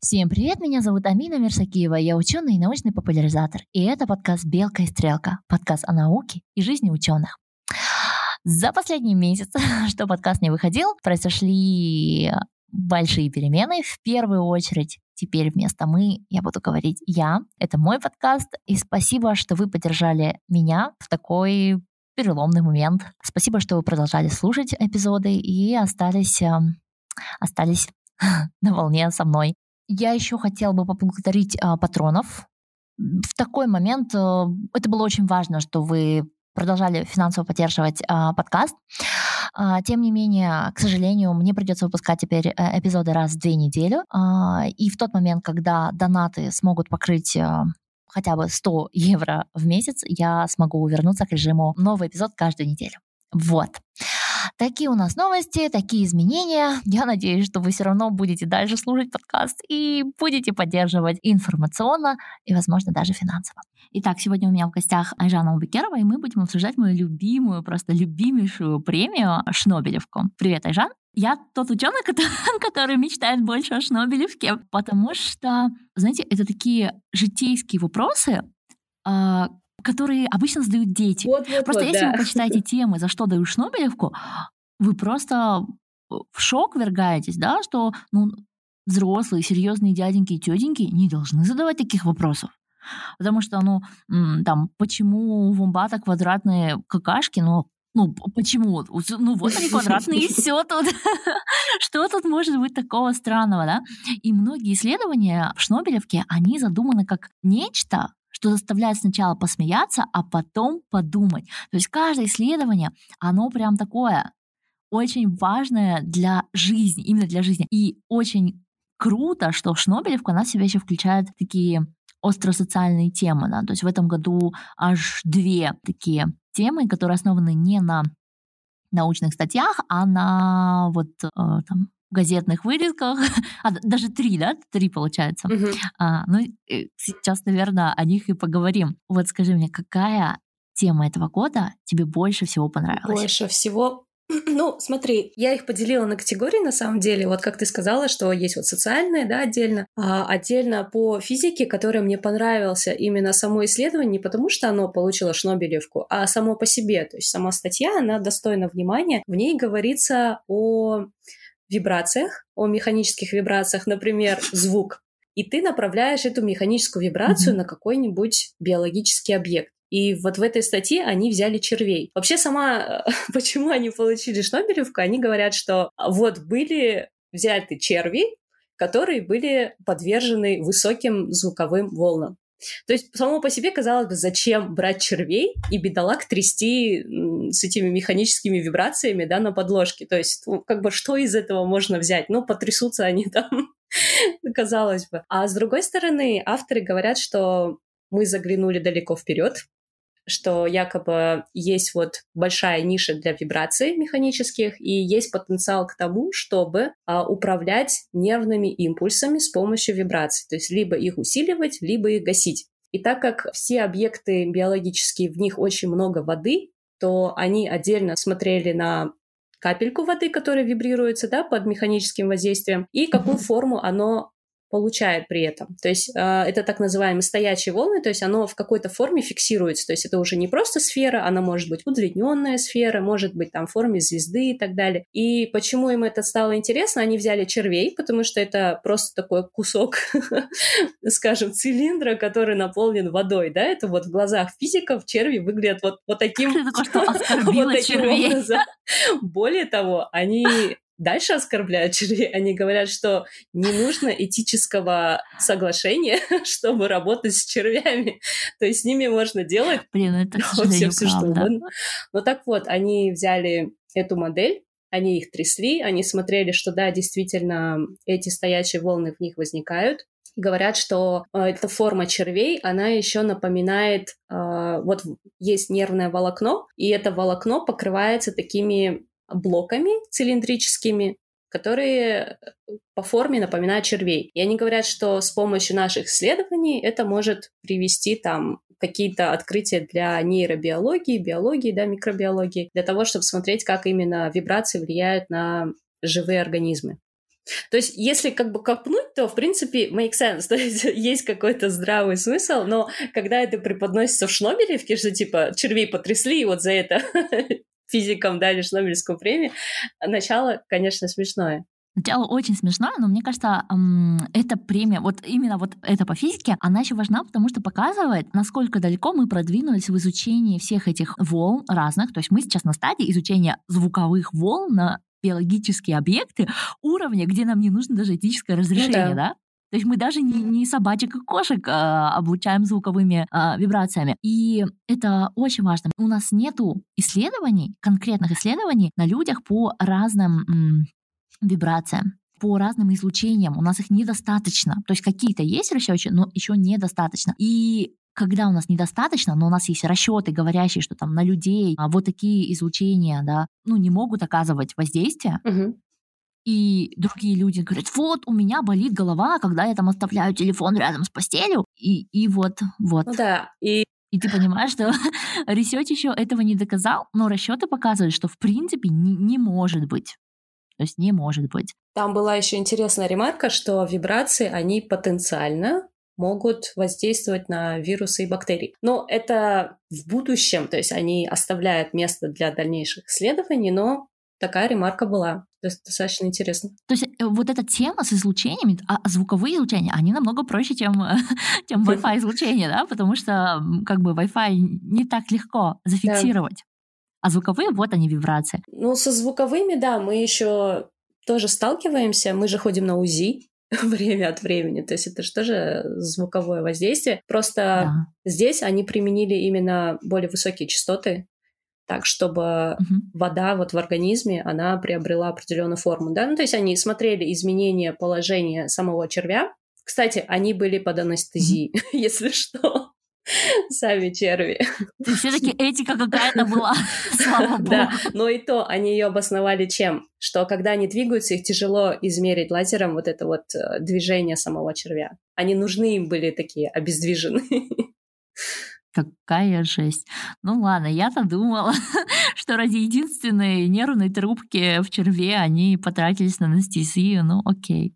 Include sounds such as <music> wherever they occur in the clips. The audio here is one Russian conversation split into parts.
Всем привет, меня зовут Амина Мерсакиева, я ученый и научный популяризатор. И это подкаст «Белка и стрелка», подкаст о науке и жизни ученых. За последний месяц, <laughs> что подкаст не выходил, произошли большие перемены. В первую очередь, теперь вместо «мы» я буду говорить «я». Это мой подкаст, и спасибо, что вы поддержали меня в такой переломный момент. Спасибо, что вы продолжали слушать эпизоды и остались, э, остались <laughs> на волне со мной. Я еще хотела бы поблагодарить а, патронов. В такой момент а, это было очень важно, что вы продолжали финансово поддерживать а, подкаст. А, тем не менее, к сожалению, мне придется выпускать теперь э, эпизоды раз в две недели. А, и в тот момент, когда донаты смогут покрыть а, хотя бы 100 евро в месяц, я смогу вернуться к режиму новый эпизод каждую неделю. Вот. Такие у нас новости, такие изменения. Я надеюсь, что вы все равно будете дальше слушать подкаст и будете поддерживать информационно и, возможно, даже финансово. Итак, сегодня у меня в гостях Айжана Убекерова, и мы будем обсуждать мою любимую, просто любимейшую премию Шнобелевку. Привет, Айжан! Я тот ученый, который, <laughs> который мечтает больше о Шнобелевке, потому что, знаете, это такие житейские вопросы, а, которые обычно задают дети. Вот, вот, просто вот, если да. вы почитаете <laughs> темы, за что дают Шнобелевку, вы просто в шок вергаетесь, да, что ну, взрослые, серьезные дяденьки и тетеньки не должны задавать таких вопросов. Потому что, ну, там, почему у вомбата квадратные какашки, ну, ну, почему? Ну, вот они квадратные, и все тут. <laughs> Что тут может быть такого странного, да? И многие исследования в Шнобелевке, они задуманы как нечто, что заставляет сначала посмеяться, а потом подумать. То есть каждое исследование, оно прям такое очень важное для жизни, именно для жизни. И очень круто, что Шнобелевка, она в себя еще включает такие остросоциальные темы. Да? То есть в этом году аж две такие темы, которые основаны не на научных статьях, а на вот э, там газетных вырезках, <laughs> а, даже три, да, три получается. Мгм. А, ну, сейчас, наверное, о них и поговорим. Вот скажи мне, какая тема этого года тебе больше всего понравилась? Больше всего <clears throat> ну, смотри, я их поделила на категории, на самом деле. Вот как ты сказала, что есть вот социальные, да, отдельно. А отдельно по физике, который мне понравился именно само исследование, не потому что оно получило Шнобелевку, а само по себе. То есть сама статья, она достойна внимания. В ней говорится о вибрациях, о механических вибрациях, например, звук. И ты направляешь эту механическую вибрацию Мгм. на какой-нибудь биологический объект. И вот в этой статье они взяли червей. Вообще сама, <laughs> почему они получили Шнобелевку, они говорят, что вот были взяты черви, которые были подвержены высоким звуковым волнам. То есть, само по себе, казалось бы, зачем брать червей и бедолаг трясти с этими механическими вибрациями да, на подложке? То есть, ну, как бы, что из этого можно взять? Ну, потрясутся они <laughs> там, казалось бы. А с другой стороны, авторы говорят, что мы заглянули далеко вперед, что якобы есть вот большая ниша для вибраций механических и есть потенциал к тому, чтобы а, управлять нервными импульсами с помощью вибраций, то есть либо их усиливать, либо их гасить. И так как все объекты биологические, в них очень много воды, то они отдельно смотрели на капельку воды, которая вибрируется да, под механическим воздействием, и какую форму оно получает при этом. То есть э, это так называемые стоячие волны, то есть оно в какой-то форме фиксируется. То есть это уже не просто сфера, она может быть удлиненная сфера, может быть там в форме звезды и так далее. И почему им это стало интересно? Они взяли червей, потому что это просто такой кусок, <laughs> скажем, цилиндра, который наполнен водой, да, это вот в глазах физиков черви выглядят вот, вот таким... <laughs> <laughs> Вот таким образом. Более того, они дальше оскорбляют <laughs> червей. Они говорят, что не нужно этического соглашения, <laughs> чтобы работать с червями. То есть с ними можно делать Блин, ну это, <laughs> вообще все, что угодно. Но так вот, они взяли эту модель, они их трясли, они смотрели, что да, действительно, эти стоячие волны в них возникают. Говорят, что э, эта форма червей, она еще напоминает, э, вот есть нервное волокно, и это волокно покрывается такими блоками цилиндрическими, которые по форме напоминают червей. И они говорят, что с помощью наших исследований это может привести там какие-то открытия для нейробиологии, биологии, да, микробиологии, для того, чтобы смотреть, как именно вибрации влияют на живые организмы. То есть, если как бы копнуть, то, в принципе, make sense, <laughs> то есть есть какой-то здравый смысл, но когда это преподносится в Шнобелевке, что типа червей потрясли, и вот за это <laughs> физикам дали Шнобелевскую премию, начало, конечно, смешное. Начало очень смешное, но мне кажется, эта премия, вот именно вот это по физике, она еще важна, потому что показывает, насколько далеко мы продвинулись в изучении всех этих волн разных. То есть мы сейчас на стадии изучения звуковых волн на биологические объекты уровня, где нам не нужно даже этическое разрешение, ну, да. да? То есть мы даже не, не собачек и кошек а, облучаем звуковыми а, вибрациями. И это очень важно. У нас нету исследований, конкретных исследований на людях по разным м, вибрациям по разным излучениям. У нас их недостаточно. То есть какие-то есть расчеты, но еще недостаточно. И когда у нас недостаточно, но у нас есть расчеты, говорящие, что там на людей а, вот такие излучения, да, ну, не могут оказывать воздействие, угу. И другие люди говорят, вот, у меня болит голова, когда я там оставляю телефон рядом с постелью, и, и вот, вот. Ну да, и и ты понимаешь, что <laughs> research еще этого не доказал, но расчеты показывают, что в принципе не, не может быть. То есть не может быть. Там была еще интересная ремарка, что вибрации, они потенциально могут воздействовать на вирусы и бактерии. Но это в будущем, то есть они оставляют место для дальнейших исследований, но такая ремарка была. То есть достаточно интересно. То есть э, вот эта тема с излучениями, а звуковые излучения, они намного проще, чем, <laughs> чем Wi-Fi <laughs> излучения, да, потому что как бы Wi-Fi не так легко зафиксировать. А звуковые, вот они вибрации. Ну, со звуковыми, да, мы еще тоже сталкиваемся. Мы же ходим на УЗИ <laughs> время от времени. То есть это же тоже звуковое воздействие. Просто да. здесь они применили именно более высокие частоты, так, чтобы угу. вода вот в организме, она приобрела определенную форму, да, ну, то есть они смотрели изменения положения самого червя, кстати, они были под анестезией, mm <laughs> если что. <laughs> Сами черви. Все-таки этика какая-то была, <laughs> слава богу. Да, но и то они ее обосновали чем? Что когда они двигаются, их тяжело измерить лазером вот это вот э, движение самого червя. Они нужны им были такие обездвиженные. Какая жесть. Ну ладно, я-то думала, <laughs> что ради единственной нервной трубки в черве они потратились на анестезию. Ну окей.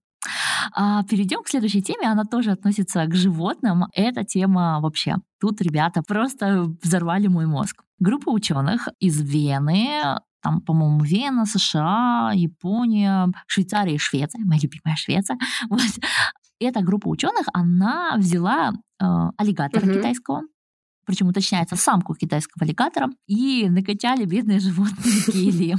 А перейдем к следующей теме. Она тоже относится к животным. Эта тема вообще. Тут ребята просто взорвали мой мозг. Группа ученых из Вены, там, по-моему, Вена, США, Япония, Швейцария и Швеция, моя любимая Швеция. <laughs> Вот. Эта группа ученых, она взяла э, аллигатора uh-huh. китайского, причем уточняется самку китайского аллигатора, и накачали бедные животные <laughs> гелием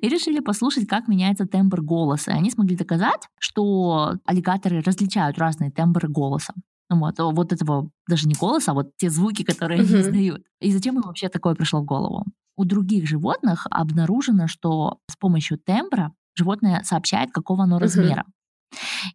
и решили послушать, как меняется тембр голоса. И они смогли доказать, что аллигаторы различают разные тембры голоса. Вот, вот этого даже не голоса, а вот те звуки, которые они издают. И зачем им вообще такое пришло в голову? У других животных обнаружено, что с помощью тембра животное сообщает, какого оно размера.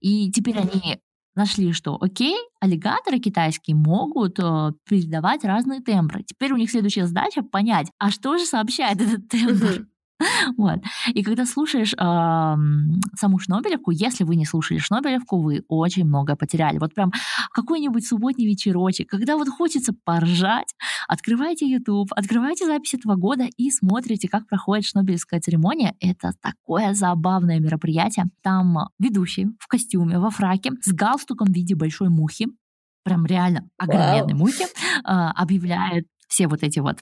И теперь они нашли, что окей, аллигаторы китайские могут э, передавать разные тембры. Теперь у них следующая задача понять, а что же сообщает этот тембр? <laughs> Вот. И когда слушаешь э, саму Шнобелевку, если вы не слушали Шнобелевку, вы очень много потеряли. Вот прям какой-нибудь субботний вечерочек, когда вот хочется поржать, открывайте YouTube, открывайте запись этого года и смотрите, как проходит Шнобелевская церемония. Это такое забавное мероприятие. Там ведущий в костюме, во фраке, с галстуком в виде большой мухи, прям реально огроменной мухи, э, объявляет все вот эти вот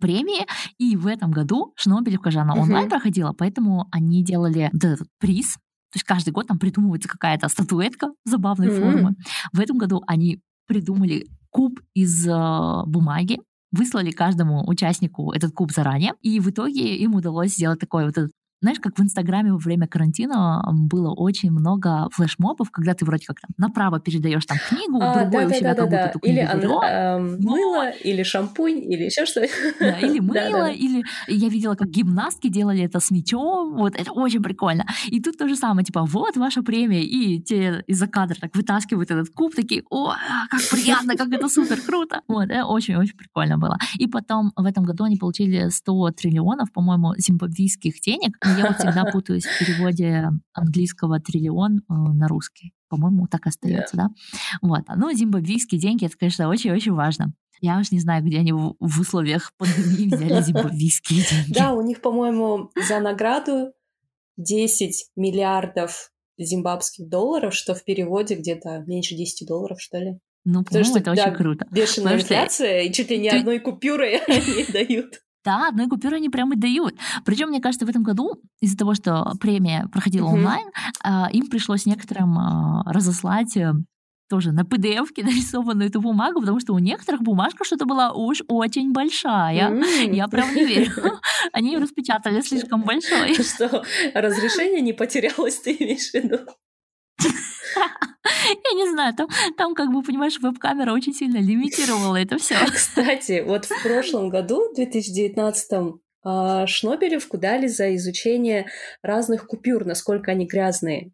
премии. И в этом году Шнобелевка же она онлайн проходила, поэтому они делали вот этот приз. То есть каждый год там придумывается какая-то статуэтка забавной mm-hmm. формы. В этом году они придумали куб из э, бумаги, выслали каждому участнику этот куб заранее, и в итоге им удалось сделать такой вот этот знаешь, как в Инстаграме во время карантина было очень много флешмобов, когда ты вроде как там направо передаешь там книгу, а, другой да, у себя да, как да, будто эту книгу Или берет, э, мыло, или шампунь, или еще что-то. Да, или <laughs> мыло, или я видела, как гимнастки делали это с мечом, вот это очень прикольно. И тут то же самое, типа, вот ваша премия, и те из-за кадра так вытаскивают этот куб, такие, о, как приятно, как это супер круто. Вот, это очень-очень прикольно было. И потом в этом году они получили 100 триллионов, по-моему, зимбабвийских денег, я вот всегда путаюсь в переводе английского триллион э, на русский. По-моему, так остается, yeah. да? Вот. Ну, зимбабвийские деньги, это, конечно, очень-очень важно. Я уж не знаю, где они в, в условиях пандемии взяли зимбабвийские деньги. Да, у них, по-моему, за награду 10 миллиардов зимбабских долларов, что в переводе где-то меньше 10 долларов, что ли. Ну, Потому что это да, очень круто. Бешеная инфляция, и чуть ли не Ты... одной купюры <laughs> они дают. Да, одной купюры они прямо и дают. Причем, мне кажется, в этом году из-за того, что премия проходила uh-huh. онлайн, а, им пришлось некоторым а, разослать э, тоже на PDF-ке <laughs> нарисованную эту бумагу, потому что у некоторых бумажка что-то была уж очень большая. Mm. Я прям не верю. <laughs> Они ее распечатали слишком большой. <laughs> Что, разрешение не потерялось, ты имеешь в виду? Я не знаю, там, там как бы, понимаешь, веб-камера очень сильно лимитировала это все. <laughs> Кстати, вот в прошлом году, в 2019 а, Шнобелевку дали за изучение разных купюр, насколько они грязные.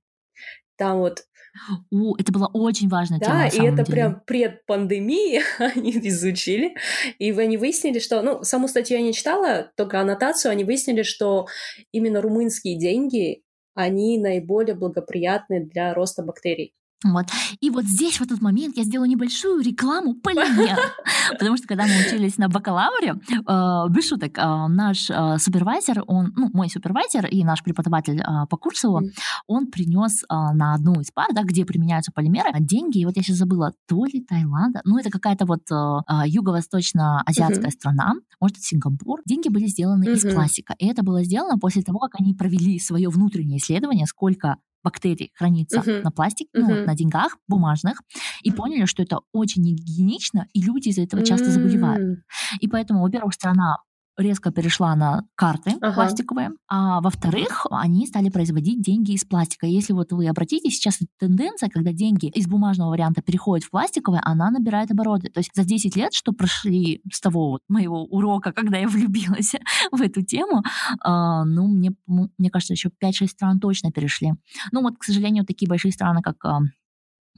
Там вот <gasps> у, это была очень важная да, тема. Да, и это деле. прям предпандемии <laughs> они изучили, и они выяснили, что, ну, саму статью я не читала, только аннотацию, они выяснили, что именно румынские деньги, они наиболее благоприятны для роста бактерий. Вот. И вот здесь, в этот момент, я сделаю небольшую рекламу полимер. <laughs> Потому что, когда мы учились на бакалавре, э, без шуток, э, наш э, супервайзер, он, ну, мой супервайзер и наш преподаватель э, по курсу, он принес э, на одну из пар, да, где применяются полимеры, деньги, и вот я сейчас забыла, то ли Таиланда, ну, это какая-то вот э, юго-восточно-азиатская страна, может, это Сингапур. Деньги были сделаны из пластика. И это было сделано после того, как они провели свое внутреннее исследование, сколько бактерий хранится uh-huh. на пластике, uh-huh. ну, на деньгах бумажных, и поняли, что это очень негигиенично, и люди из-за этого часто заболевают. И поэтому, во-первых, страна резко перешла на карты ага. пластиковые, а во-вторых, они стали производить деньги из пластика. Если вот вы обратите, сейчас тенденция, когда деньги из бумажного варианта переходят в пластиковые, она набирает обороты. То есть за 10 лет, что прошли с того вот моего урока, <laughs> когда я влюбилась <laughs> в эту тему, э, ну, мне, мне кажется, еще 5-6 стран точно перешли. Ну, вот, к сожалению, такие большие страны, как а,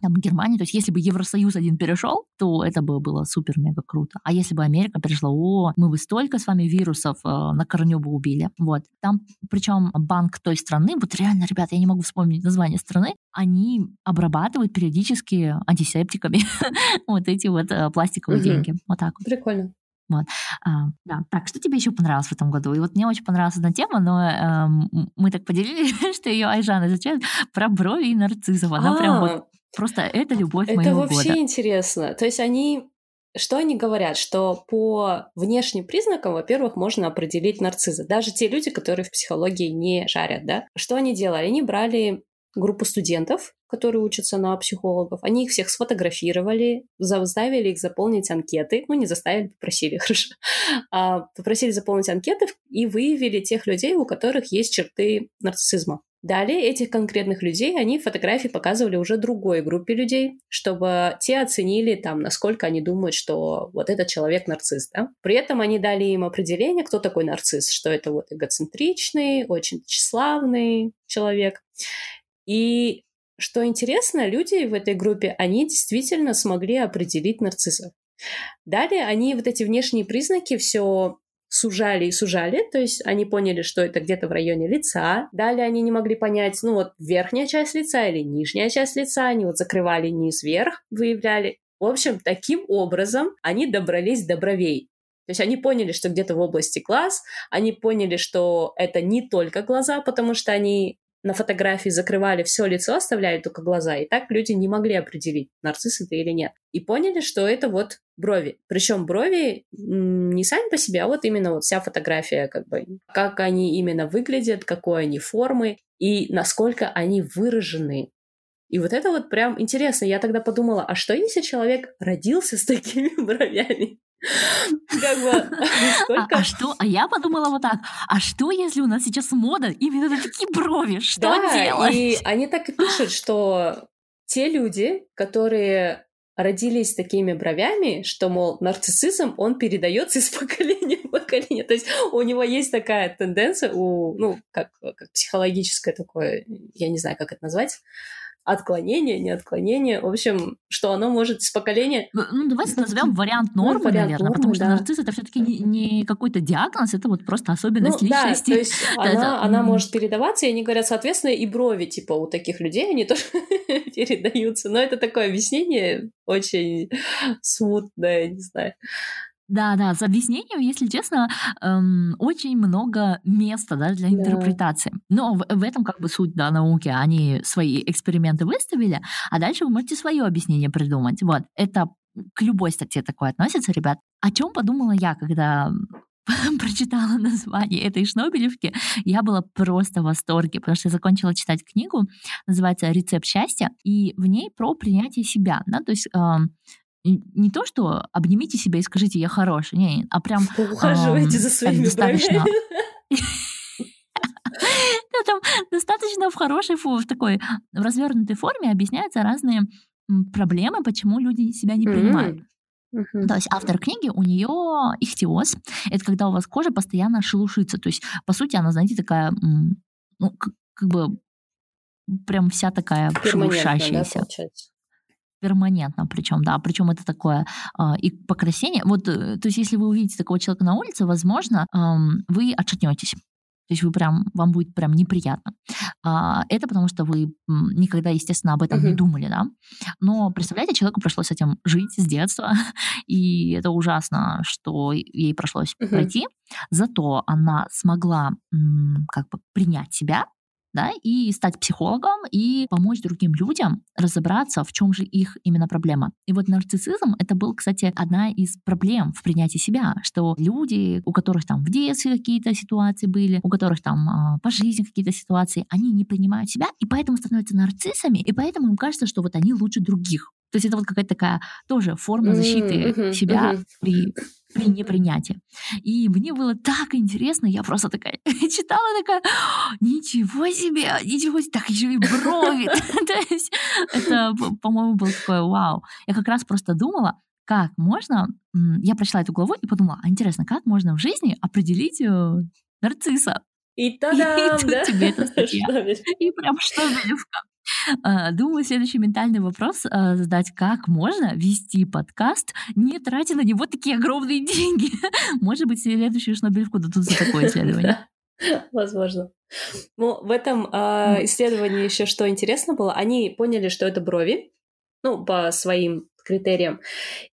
там, Германии. То есть если бы Евросоюз один перешел, то это бы было супер-мега круто. А если бы Америка перешла, о, мы бы столько с вами вирусов э, на корню бы убили. Вот. Там, причем банк той страны, вот реально, ребята, я не могу вспомнить название страны, они обрабатывают периодически антисептиками <laughs> вот эти вот э, пластиковые деньги. Вот так вот. Прикольно. Вот. А, да. Так, что тебе еще понравилось в этом году? И вот мне очень понравилась одна тема, но э, мы так поделились, <laughs> что ее Айжан изучает про брови и нарциссов. Она а, прям вот Просто это любовь это моего года. Это вообще интересно. То есть они... Что они говорят? Что по внешним признакам, во-первых, можно определить нарциза. Даже те люди, которые в психологии не шарят, да? Что они делали? Они брали группу студентов, которые учатся на психологов. Они их всех сфотографировали, заставили их заполнить анкеты. Ну, не заставили, попросили, <laughs> хорошо. А, попросили заполнить анкеты и выявили тех людей, у которых есть черты нарциссизма. Далее этих конкретных людей они фотографии показывали уже другой группе людей, чтобы те оценили там, насколько они думают, что вот этот человек нарцисс. Да? При этом они дали им определение, кто такой нарцисс, что это вот эгоцентричный, очень тщеславный человек. И что интересно, люди в этой группе, они действительно смогли определить нарциссов. Далее они вот эти внешние признаки все сужали и сужали, то есть они поняли, что это где-то в районе лица. Далее они не могли понять, ну вот верхняя часть лица или нижняя часть лица, они вот закрывали низ вверх, выявляли. В общем, таким образом они добрались до бровей. То есть они поняли, что где-то в области глаз, они поняли, что это не только глаза, потому что они на фотографии закрывали все лицо, оставляли только глаза, и так люди не могли определить, нарцисс это или нет. И поняли, что это вот брови. Причем брови не сами по себе, а вот именно вот вся фотография, как бы, как они именно выглядят, какой они формы и насколько они выражены. И вот это вот прям интересно. Я тогда подумала, а что если человек родился с такими <laughs> бровями? Как бы, сколько... <laughs> а, а что? А я подумала вот так. А что, если у нас сейчас мода именно на такие брови? Что да, делать? и они так и пишут, что те люди, которые родились такими бровями, что, мол, нарциссизм, он передается из <laughs> поколения в поколение. То есть у него есть такая тенденция, у, ну, как, как психологическое такое, я не знаю, как это назвать, отклонение, не отклонение, в общем, что оно может из поколения... Ну, ну давайте назовем вариант нормы, ну, вариант наверное, нормы, потому что да. нарцисс это все-таки не, не какой-то диагноз, это вот просто особенность ну, личности. Да, то есть <laughs> она, это... она может передаваться, и они говорят, соответственно, и брови, типа, у таких людей, они тоже <laughs> передаются. Но это такое объяснение очень <laughs> смутное, не знаю. Да, да, с объяснением, если честно, эм, очень много места да, для интерпретации. Да. Но в, в этом как бы суть да, науки. Они свои эксперименты выставили, а дальше вы можете свое объяснение придумать. Вот, это к любой статье такое относится, ребят. О чем подумала я, когда <laughs> прочитала название этой Шнобелевки, я была просто в восторге, потому что я закончила читать книгу, называется «Рецепт счастья», и в ней про принятие себя, да, то есть э, не то, что обнимите себя и скажите «я хороший», не, а прям... Ухаживайте за своими достаточно... Там <laughs> достаточно в хорошей, в такой в развернутой форме объясняются разные проблемы, почему люди себя не принимают. Uh-huh. То есть автор книги, у нее ихтиоз. Это когда у вас кожа постоянно шелушится. То есть, по сути, она, знаете, такая, ну, как, как бы прям вся такая шелушащаяся. Да, перманентно причем, да, причем это такое э, и покраснение. Вот, э, то есть, если вы увидите такого человека на улице, возможно, э, вы отшатнетесь. То есть вы прям, вам будет прям неприятно. А, это потому что вы никогда, естественно, об этом uh-huh. не думали, да. Но представляете, человеку пришлось с этим жить с детства, <laughs> и это ужасно, что ей пришлось uh-huh. пройти. Зато она смогла как бы принять себя, да, и стать психологом и помочь другим людям разобраться, в чем же их именно проблема. И вот нарциссизм это был, кстати, одна из проблем в принятии себя, что люди, у которых там в детстве какие-то ситуации были, у которых там э, по жизни какие-то ситуации, они не принимают себя и поэтому становятся нарциссами, и поэтому им кажется, что вот они лучше других. То есть это вот какая-то такая тоже форма защиты mm-hmm, себя mm-hmm. при при непринятии. И мне было так интересно, я просто такая <laughs> читала, такая, ничего себе, ничего себе, так еще и брови. <laughs> То есть это, по-моему, было такое вау. Я как раз просто думала, как можно, я прочла эту главу и подумала, а интересно, как можно в жизни определить э, нарцисса? И тогда да? тебе эта <laughs> статья. И прям что а, Думаю, следующий ментальный вопрос а, задать, как можно вести подкаст, не тратя на него такие огромные <laughs> деньги. Может быть, следующую Шнобелевку дадут за такое исследование. <laughs> Возможно. Ну, в этом э, исследовании еще что интересно было, они поняли, что это брови, ну, по своим критериям,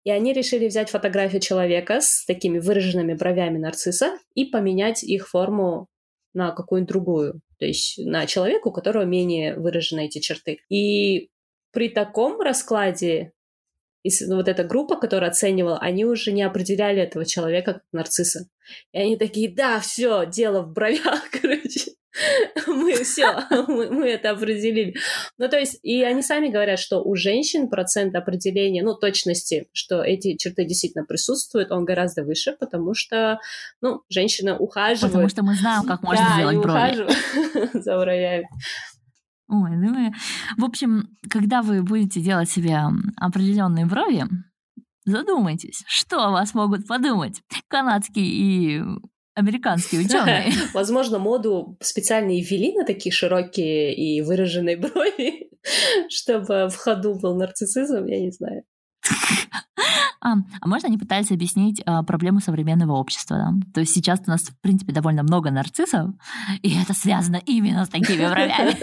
и они решили взять фотографию человека с такими выраженными бровями нарцисса и поменять их форму на какую-нибудь другую, то есть на человека, у которого менее выражены эти черты. И при таком раскладе вот эта группа, которая оценивала, они уже не определяли этого человека как нарцисса. И они такие, да, все, дело в бровях, <laughs> короче. <laughs> мы все, мы, мы это определили. Ну, то есть, и они сами говорят, что у женщин процент определения, ну, точности, что эти черты действительно присутствуют, он гораздо выше, потому что, ну, женщина ухаживает. Потому что мы знаем, как можно да, сделать брови. <laughs> за бровями. Ой, ну, в общем, когда вы будете делать себе определенные брови, задумайтесь, что о вас могут подумать канадские и американские <laughs> ученые. <laughs> Возможно, моду специально и ввели на такие широкие и выраженные брови, <laughs> чтобы в ходу был нарциссизм, я не знаю. А, а может, они пытались объяснить а, проблему современного общества, да? То есть сейчас у нас, в принципе, довольно много нарциссов, и это связано именно с такими бровями.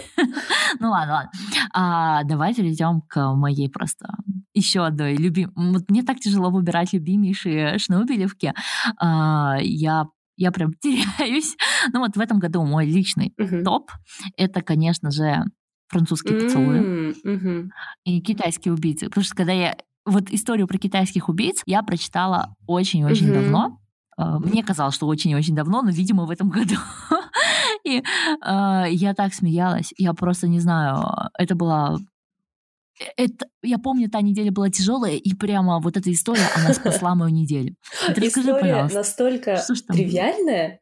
Ну ладно, ладно. А, давай перейдем к моей просто еще одной любимой. Вот мне так тяжело выбирать любимейшие шнобелевки. А, я я прям <laughs> теряюсь. Ну вот в этом году мой личный uh-huh. топ это, конечно же, французские поцелуи uh-huh. и китайские убийцы. Потому что когда я вот историю про китайских убийц я прочитала очень-очень uh-huh. давно. А, мне казалось, что очень-очень давно, но, видимо, в этом <laughs> году. И э, я так смеялась. Я просто не знаю, это была это, я помню, та неделя была тяжелая, и прямо вот эта история, она спасла мою неделю. Расскажи, история настолько тривиальная,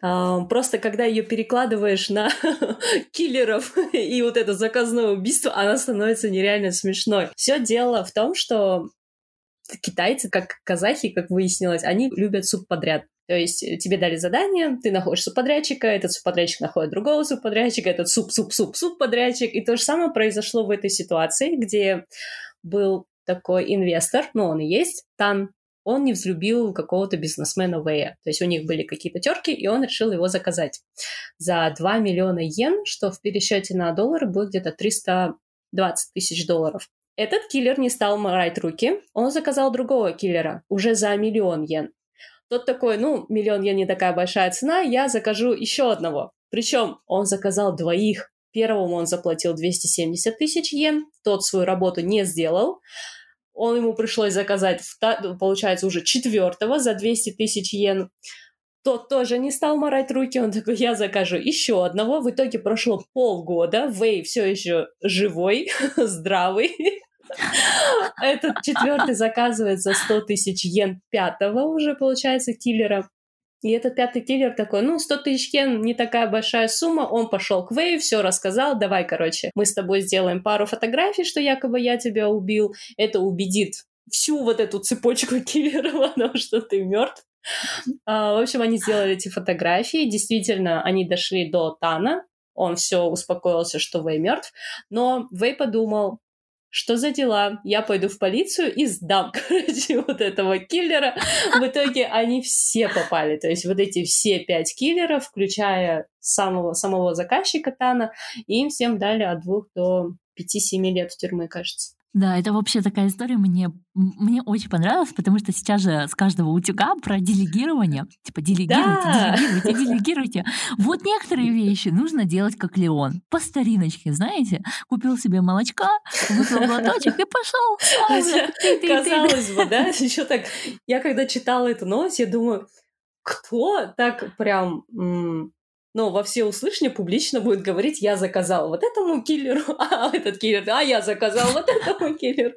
Просто когда ее перекладываешь на <laughs> киллеров <laughs> и вот это заказное убийство, она становится нереально смешной. Все дело в том, что китайцы, как казахи, как выяснилось, они любят суп подряд. То есть э, тебе дали задание, ты находишь субподрядчика, этот субподрядчик находит другого субподрядчика, этот суп-суп-суп-субподрядчик. И то же самое произошло в этой ситуации, где был такой инвестор, ну он и есть, Тан, он не взлюбил какого-то бизнесмена Вэя. То есть у них были какие-то терки, и он решил его заказать за 2 миллиона йен, что в пересчете на доллары будет где-то 320 тысяч долларов. Этот киллер не стал морать руки, он заказал другого киллера, уже за миллион йен. Тот такой, ну, миллион йен не такая большая цена, я закажу еще одного. Причем он заказал двоих. Первому он заплатил 270 тысяч йен, тот свою работу не сделал. Он ему пришлось заказать, получается, уже четвертого за 200 тысяч йен. Тот тоже не стал морать руки, он такой, я закажу еще одного. В итоге прошло полгода, Вэй все еще живой, <laughs> здравый. Этот четвертый заказывает за 100 тысяч йен пятого уже, получается, киллера. И этот пятый киллер такой, ну, 100 тысяч йен не такая большая сумма, он пошел к Вэй, все рассказал, давай, короче, мы с тобой сделаем пару фотографий, что якобы я тебя убил, это убедит всю вот эту цепочку <laughs> киллеров о что ты мертв. А, в общем, они сделали эти фотографии, действительно, они дошли до Тана, он все успокоился, что Вэй мертв, но Вэй подумал, что за дела? Я пойду в полицию и сдам, <laughs> короче, вот этого киллера. В итоге они все попали. То есть вот эти все пять киллеров, включая самого, самого заказчика Тана, им всем дали от двух до 5-7 лет в тюрьмы, кажется. Да, это вообще такая история мне, мне очень понравилась, потому что сейчас же с каждого утюга про делегирование, типа делегируйте, да. делегируйте, делегируйте. Вот некоторые вещи нужно делать как Леон, по стариночке, знаете, купил себе молочка, выпил глоточек и пошел. Казалось бы, да, <laughs> еще так, я когда читала эту новость, я думаю, кто так прям но во все услышания публично будет говорить, я заказал вот этому киллеру, <laughs> а этот киллер, а я заказал вот этому киллеру.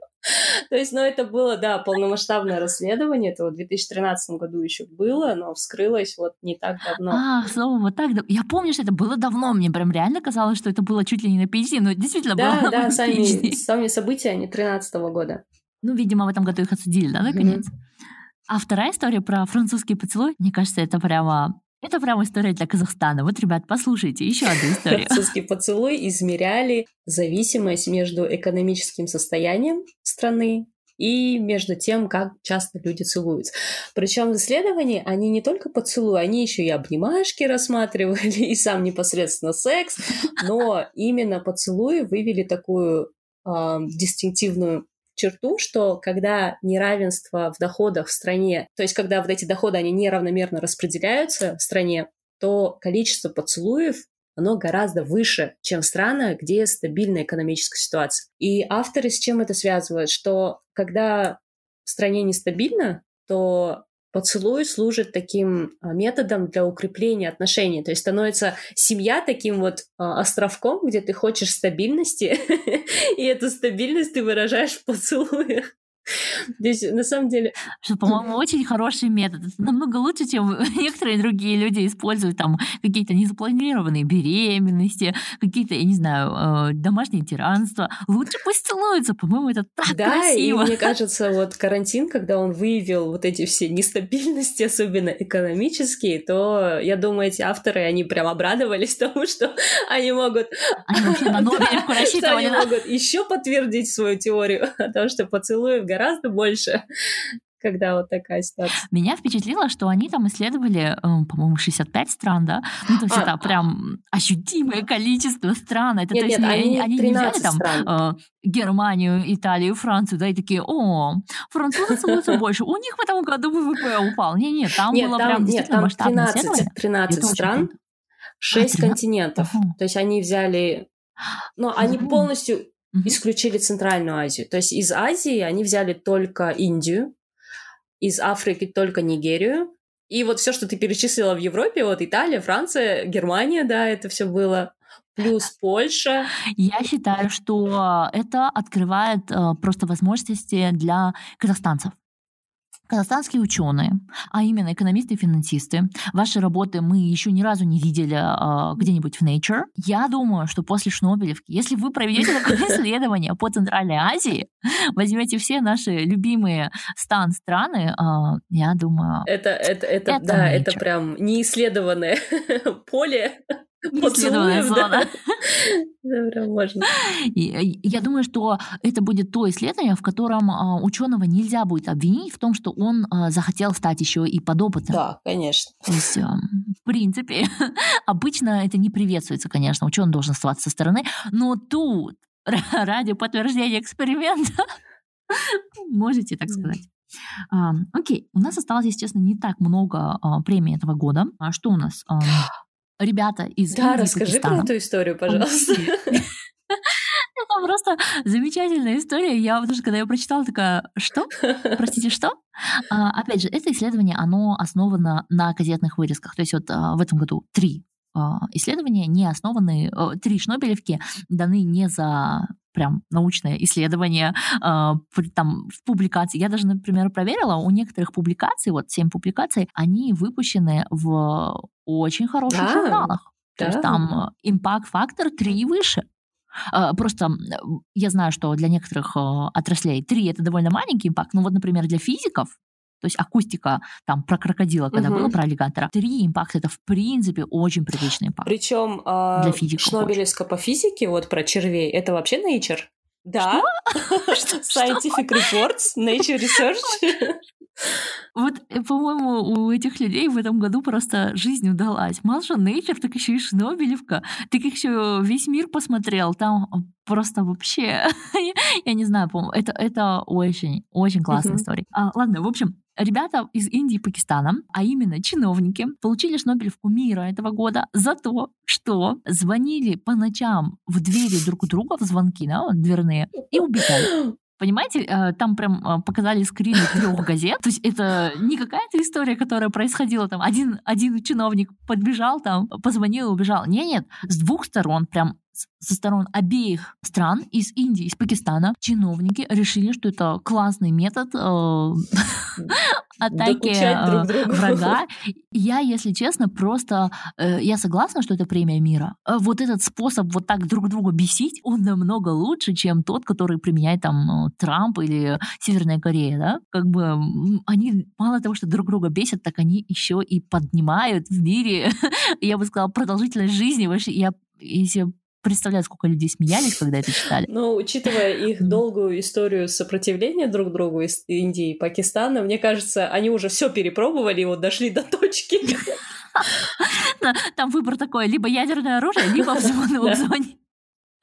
То есть, ну, это было, да, полномасштабное расследование, это вот в 2013 году еще было, но вскрылось вот не так давно. А, слово вот так, я помню, что это было давно, мне прям реально казалось, что это было чуть ли не на PhD, но действительно да, было Да, <laughs> да, сами, сами события, они 13 года. Ну, видимо, в этом году их отсудили, да, наконец? Mm-hmm. А вторая история про французский поцелуй, мне кажется, это прямо это прям история для Казахстана. Вот, ребят, послушайте, еще одну <laughs> историю. Французский поцелуй измеряли зависимость между экономическим состоянием страны и между тем, как часто люди целуются. Причем в исследовании они не только поцелуи, они еще и обнимашки рассматривали, <laughs> и сам непосредственно секс, но именно поцелуи вывели такую э, дистинктивную черту, что когда неравенство в доходах в стране, то есть когда вот эти доходы, они неравномерно распределяются в стране, то количество поцелуев оно гораздо выше, чем в странах, где стабильная экономическая ситуация. И авторы с чем это связывают? Что когда в стране нестабильно, то поцелуй служит таким а, методом для укрепления отношений. То есть становится семья таким вот а, островком, где ты хочешь стабильности, <laughs> и эту стабильность ты выражаешь в поцелуях. Здесь на самом деле... Что, по-моему, очень хороший метод. Это намного лучше, чем <laughs> некоторые другие люди используют там какие-то незапланированные беременности, какие-то, я не знаю, э, домашние тиранства. Лучше пусть целуются, по-моему, это так да, красиво. и мне <laughs> кажется, вот карантин, когда он выявил вот эти все нестабильности, особенно экономические, то, я думаю, эти авторы, они прям обрадовались <laughs> тому, что они могут... Они вообще на Нобелевку рассчитывали. Они могут еще подтвердить свою теорию о том, что поцелуев гораздо больше, <laughs> когда вот такая ситуация. Меня впечатлило, что они там исследовали, эм, по-моему, 65 стран, да? Ну, то есть а, это прям ощутимое количество стран. Это, нет, то есть, нет, они, они не взяли там стран. э, Германию, Италию, Францию, да, и такие, о, французы целуются <laughs> больше, у них в этом году ВВП упал. Не-не, там нет, было там, прям нет, там 13, 13 стран, 6 а, континентов. То есть они взяли... Но они полностью угу. исключили Центральную Азию. То есть из Азии они взяли только Индию, из Африки только Нигерию. И вот все, что ты перечислила в Европе, вот Италия, Франция, Германия, да, это все было плюс <laughs> Польша. Я считаю, что это открывает э, просто возможности для казахстанцев. Казахстанские ученые, а именно экономисты и финансисты, ваши работы мы еще ни разу не видели э, где-нибудь в Nature. Я думаю, что после Шнобелевки, если вы проведете такое <laughs> исследование по Центральной Азии, возьмете все наши любимые стан страны, э, я думаю... Это, это, это, это да, nature. это прям неисследованное <laughs> поле Исследованная зона. Да, <laughs> можно. Я думаю, что это будет то исследование, в котором а, ученого нельзя будет обвинить в том, что он а, захотел стать еще и подопытным. Да, конечно. То есть, в принципе, <laughs> обычно это не приветствуется, конечно. Ученый должен оставаться со стороны, но тут <laughs> ради подтверждения эксперимента. Можете так сказать. Окей, у нас осталось, естественно, не так много а, премий этого года. А что у нас? <gasps> Ребята из Да, Индии, расскажи Пакистана. про эту историю, пожалуйста. <laughs> Это просто замечательная история. Я потому что когда я прочитала, такая, что? Простите, что? А, опять же, это исследование, оно основано на газетных вырезках. То есть вот а, в этом году три а, исследования не основаны, а, три Шнобелевки даны не за прям научное исследование а, при- там в публикации. Я даже, например, проверила, у некоторых публикаций, вот семь публикаций, они выпущены в очень хороших Да, журналах. То есть да. там импакт-фактор 3 и выше. А, Просто я знаю, что для некоторых а, отраслей 3 это довольно маленький импакт. Ну вот, например, для физиков, то есть акустика там про крокодила, когда Мгм. было, про аллигатора, 3 импакт это в принципе очень приличный импакт. Причем Для физиков Шнобелевска по физике, вот про червей, это вообще Nature. Да. <laughs> <laughs> Scientific Reports, Nature Research. <laughs> Вот, э, по-моему, у этих людей в этом году просто жизнь удалась. Мало что Nature, так еще и Шнобелевка. Так еще весь мир посмотрел. Там просто вообще... Я не знаю, по-моему, это, это очень, очень классная история. А, ладно, в общем, ребята из Индии и Пакистана, а именно чиновники, получили Шнобелевку мира этого года за то, что звонили по ночам в двери друг у друга, в звонки, да, дверные, и убегали. Понимаете, э, там прям э, показали скрины трех газет. То есть это не какая-то история, которая происходила там. Один, один чиновник подбежал там, позвонил и убежал. Нет, нет, с двух сторон, прям со сторон обеих стран, из Индии, из Пакистана, чиновники решили, что это классный метод э, <laughs> атаки э, врага. Я, если честно, просто э, я согласна, что это премия мира. Вот этот способ вот так друг друга бесить, он намного лучше, чем тот, который применяет там Трамп или Северная Корея, да? Как бы они мало того, что друг друга бесят, так они еще и поднимают в мире, <laughs> я бы сказала, продолжительность жизни. Вообще, я если представляю, сколько людей смеялись, когда это читали. Ну, учитывая их долгую историю сопротивления друг другу из Индии и Пакистана, мне кажется, они уже все перепробовали и вот дошли до точки. <laughs> Там выбор такой, либо ядерное оружие, либо <laughs> взломанный Да.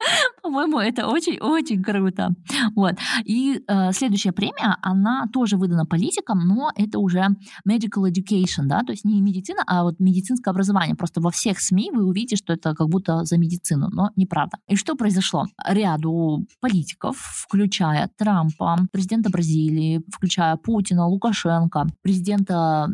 <laughs> По-моему, это очень-очень круто. Вот. И э, следующая премия, она тоже выдана политикам, но это уже medical education, да, то есть не медицина, а вот медицинское образование. Просто во всех СМИ вы увидите, что это как будто за медицину, но неправда. И что произошло? Ряду политиков, включая Трампа, президента Бразилии, включая Путина, Лукашенко, президента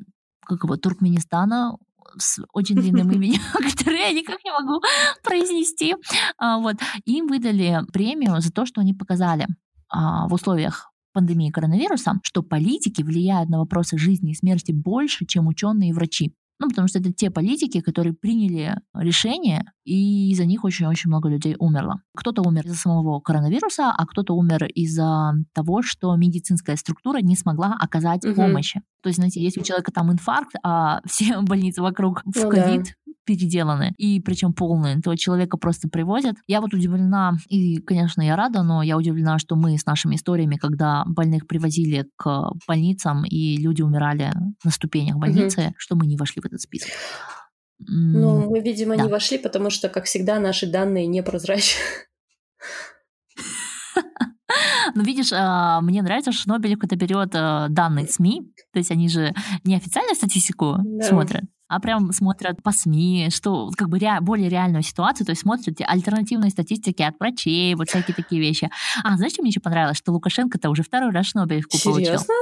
как его, Туркменистана, с очень длинным <laughs> именем, <laughs> которое я никак не могу произнести. А, Вот. Им выдали премию за то, что они показали а, в условиях пандемии коронавируса, что политики влияют на вопросы жизни и смерти больше, чем ученые и врачи. Ну, потому что это те политики, которые приняли решение, и из-за них очень-очень много людей умерло. Кто-то умер из-за самого коронавируса, а кто-то умер из-за того, что медицинская структура не смогла оказать Мгм. помощи. То есть, знаете, если у человека там инфаркт, а <laughs> все больницы вокруг в Ну да. Переделаны, и причем полные, то человека просто привозят. Я вот удивлена, и, конечно, я рада, но я удивлена, что мы с нашими историями, когда больных привозили к больницам, и люди умирали на ступенях больницы, что мы не вошли в этот список. Ну, мы, видимо, да. не вошли, потому что, как всегда, наши данные непрозрачны. <laughs> <laughs> Ну, видишь, а, мне нравится, что Шнобелев это берет а, данные СМИ, то есть они же не официальную статистику Да. смотрят, а прям смотрят по СМИ, что как бы ре- более реальную ситуацию, то есть смотрят альтернативные статистики от врачей, вот всякие такие вещи. А знаешь, что мне еще понравилось? Что Лукашенко-то уже второй раз Шнобелевку получил. Серьезно?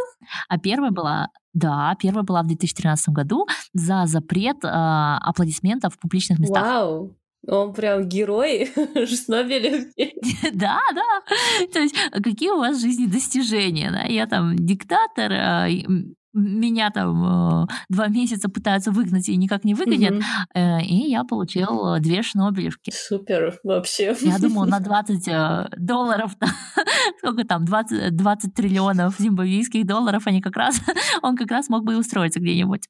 А первая была, да, первая была в 2013 году за запрет а, аплодисментов в публичных местах. Вау! Он прям герой <laughs> Шнобелевки. <laughs> Да, да. То есть, а какие у вас жизни достижения? Да? Я там диктатор, а, меня там э, два месяца пытаются выгнать и никак не выгонят, Мгм. э, и я получил э, две шнобелевки. Супер, вообще. Я думаю, на <laughs> 20 э, долларов, <laughs> сколько там, 20, 20 триллионов зимбабвийских долларов, они как раз, <laughs> он как раз мог бы и устроиться где-нибудь.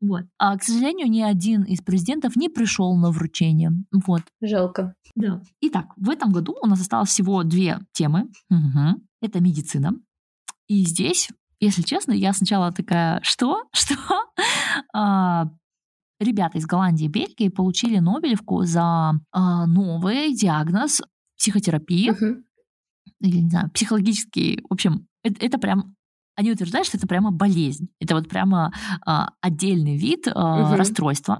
Вот. А, к сожалению, ни один из президентов не пришел на вручение. Вот. Жалко. Да. Итак, в этом году у нас осталось всего две темы. Мгм. Это медицина. И здесь, если честно, я сначала такая, что? <laughs> Что? А, Ребята из Голландии и Бельгии получили Нобелевку за а, новый диагноз психотерапии, или, не знаю, психологический, в общем, это, это прям они утверждают, что это прямо болезнь. Это вот прямо а, отдельный вид а, Мгм. расстройства.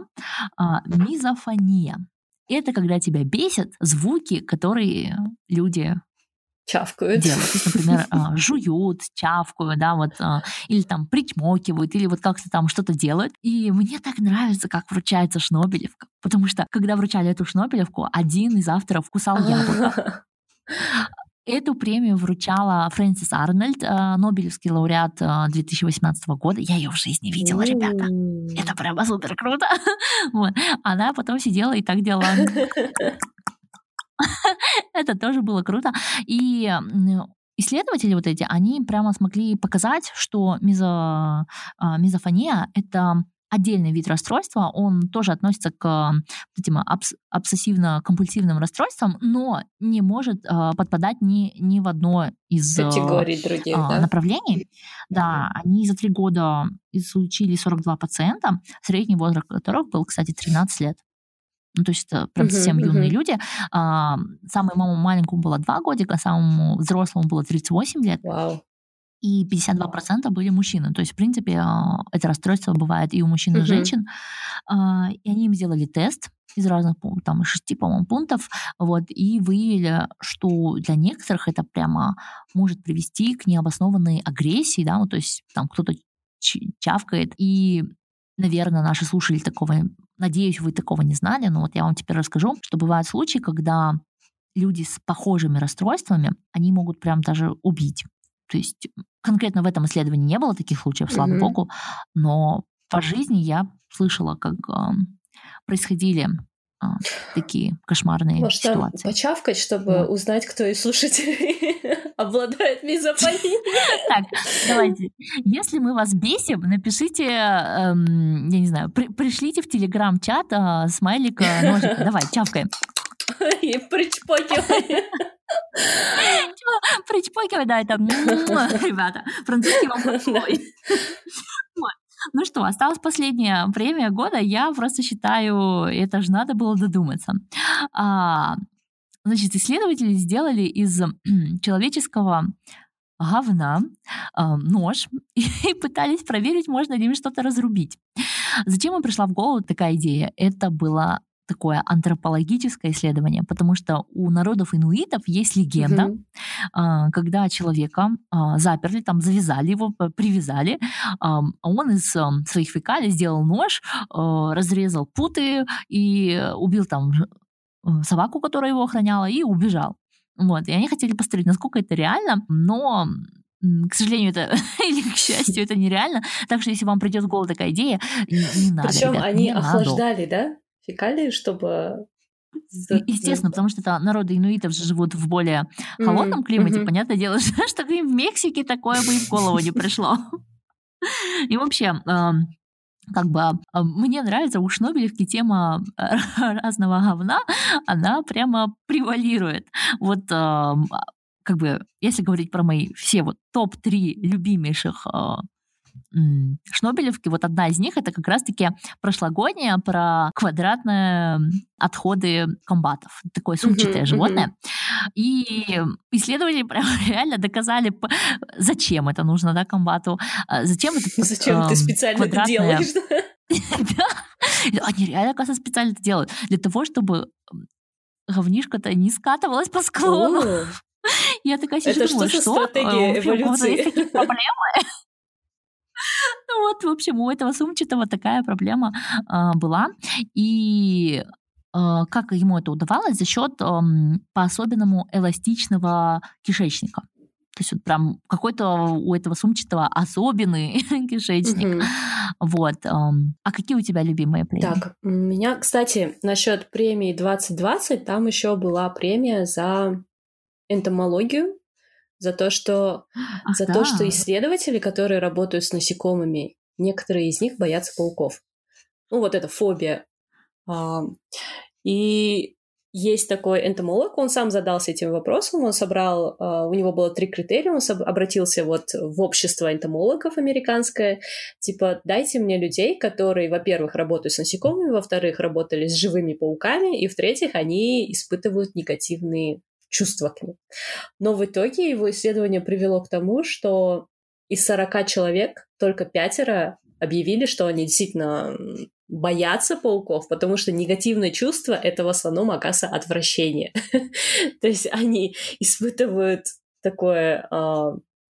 А, мизофония. Это когда тебя бесят звуки, которые люди Чавкают. делают. То <laughs> есть, например, а, жуют, чавкают, да, вот, а, или там причмокивают, или вот как-то там что-то делают. И мне так нравится, как вручается Шнобелевка. Потому что, когда вручали эту Шнобелевку, один из авторов кусал яблоко. <laughs> Эту премию вручала Фрэнсис Арнольд, э, Нобелевский лауреат э, 2018 года. Я ее в жизни видела, ребята. Это прямо супер круто. <laughs> Вот. Она потом сидела и так делала. <laughs> Это тоже было круто. И исследователи вот эти, они прямо смогли показать, что мизо, а, мизофония — это отдельный вид расстройства, он тоже относится к а, этим абс- обсессивно-компульсивным расстройствам, но не может а, подпадать ни, ни в одно из Категорий других, а, да? направлений. Да, они за три года изучили 42 пациента, средний возраст которых был, кстати, 13 лет. Ну, то есть это прям совсем юные мгм. люди. А, самому маленькому было 2 годика, самому взрослому было 38 лет, Вау. и 52% были мужчины. То есть, в принципе, а, это расстройство бывает и у мужчин, и у Мгм. женщин. А, И они им сделали тест из разных, там, шести, по-моему, пунктов, вот, и выявили, что для некоторых это прямо может привести к необоснованной агрессии, да, ну, то есть там кто-то чавкает, и, наверное, наши слушатели такого, надеюсь, вы такого не знали, но вот я вам теперь расскажу, что бывают случаи, когда люди с похожими расстройствами, они могут прям даже убить. То есть конкретно в этом исследовании не было таких случаев, слава Мгм. богу, но по жизни я слышала, как ам, происходили а, такие кошмарные Может, ситуации. почавкать, чтобы Вот. узнать, кто из слушателей <laughs> обладает мизофонией? <laughs> Так, давайте. Если мы вас бесим, напишите, эм, я не знаю, при- пришлите в телеграм-чат а, смайлик а, ножика. Давай, чавкаем. <laughs> И причпокивание. Причпокивай, да, это <laughs> ребята. Французский вам. Ну что, осталась последняя премия года. Я просто считаю, это же надо было додуматься. А, значит, исследователи сделали из <clears throat> человеческого говна а, нож <laughs> и пытались проверить, можно ли им что-то разрубить. Зачем им пришла в голову такая идея? Это было такое антропологическое исследование, потому что у народов инуитов есть легенда, а, когда человека а, заперли, там завязали его, привязали, а он из своих фекалий сделал нож, разрезал путы и э, убил там э, собаку, которая его охраняла, и убежал. Вот. И они хотели посмотреть, насколько это реально, но к сожалению, это <laughs> или к счастью, это нереально. Так что если вам придет в голову такая идея, не, не надо. Причем ребят, они не надо. охлаждали, да, фекалии, чтобы... Естественно, потому что это народы инуитов же живут в более холодном климате, мгм. понятное дело, <laughs> что им в Мексике такое бы и в голову не пришло. <laughs> И вообще, эм, как бы мне нравится у Шнобелевки тема э, <laughs> разного говна, она прямо превалирует. Вот а, как бы, если говорить про мои все вот топ-3 любимейших м, Шнобелевки, вот одна из них это как раз-таки прошлогодняя про квадратные отходы комбатов. Такое сумчатое Мгм, животное. И исследователи <laughs> прям реально доказали, зачем это нужно, да, комбату, а, зачем это <laughs> Зачем ты эм, специально это квадратное- делаешь? <laughs> Да. Они реально, оказывается, специально это делают. Для того, чтобы м, говнишко-то не скатывалось по склону. Я такая сижу, Это думаю, что за что? стратегия Э, у кого-то есть эволюции? такие проблемы? <laughs> Ну вот, в общем, у этого сумчатого такая проблема а, была. И а, как ему это удавалось? За счет ам, по-особенному эластичного кишечника. То есть вот прям какой-то у этого сумчатого особенный <laughs> кишечник. Вот. А какие у тебя любимые премии? Так, у меня, кстати, насчет премии 2020, там еще была премия за энтомологию, за то, что Ах, за да. то, что исследователи, которые работают с насекомыми, некоторые из них боятся пауков. Ну, вот это фобия. А, И есть такой энтомолог, он сам задался этим вопросом, он собрал, а, у него было три критерия, он обратился вот в общество энтомологов американское, типа, дайте мне людей, которые, во-первых, работают с насекомыми, во-вторых, работали с живыми пауками, и, в-третьих, они испытывают негативные чувство к ним. Но в итоге его исследование привело к тому, что из 40 человек только пятеро объявили, что они действительно боятся пауков, потому что негативное чувство — это в основном, оказывается, отвращение. <laughs> То есть они испытывают такое э,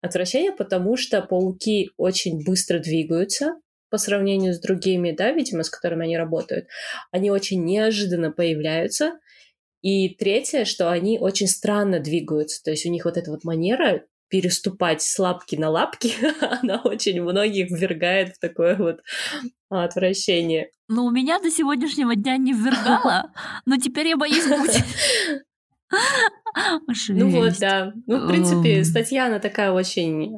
отвращение, потому что пауки очень быстро двигаются по сравнению с другими, да, видимо, с которыми они работают. Они очень неожиданно появляются. И третье, что они очень странно двигаются. То есть у них вот эта вот манера переступать с лапки на лапки, <laughs> она очень многих ввергает в такое вот отвращение. Ну, у меня до сегодняшнего дня не ввергала, <laughs> но теперь я боюсь быть. <laughs> Ну вот, да. Ну, в принципе, статья, она такая очень...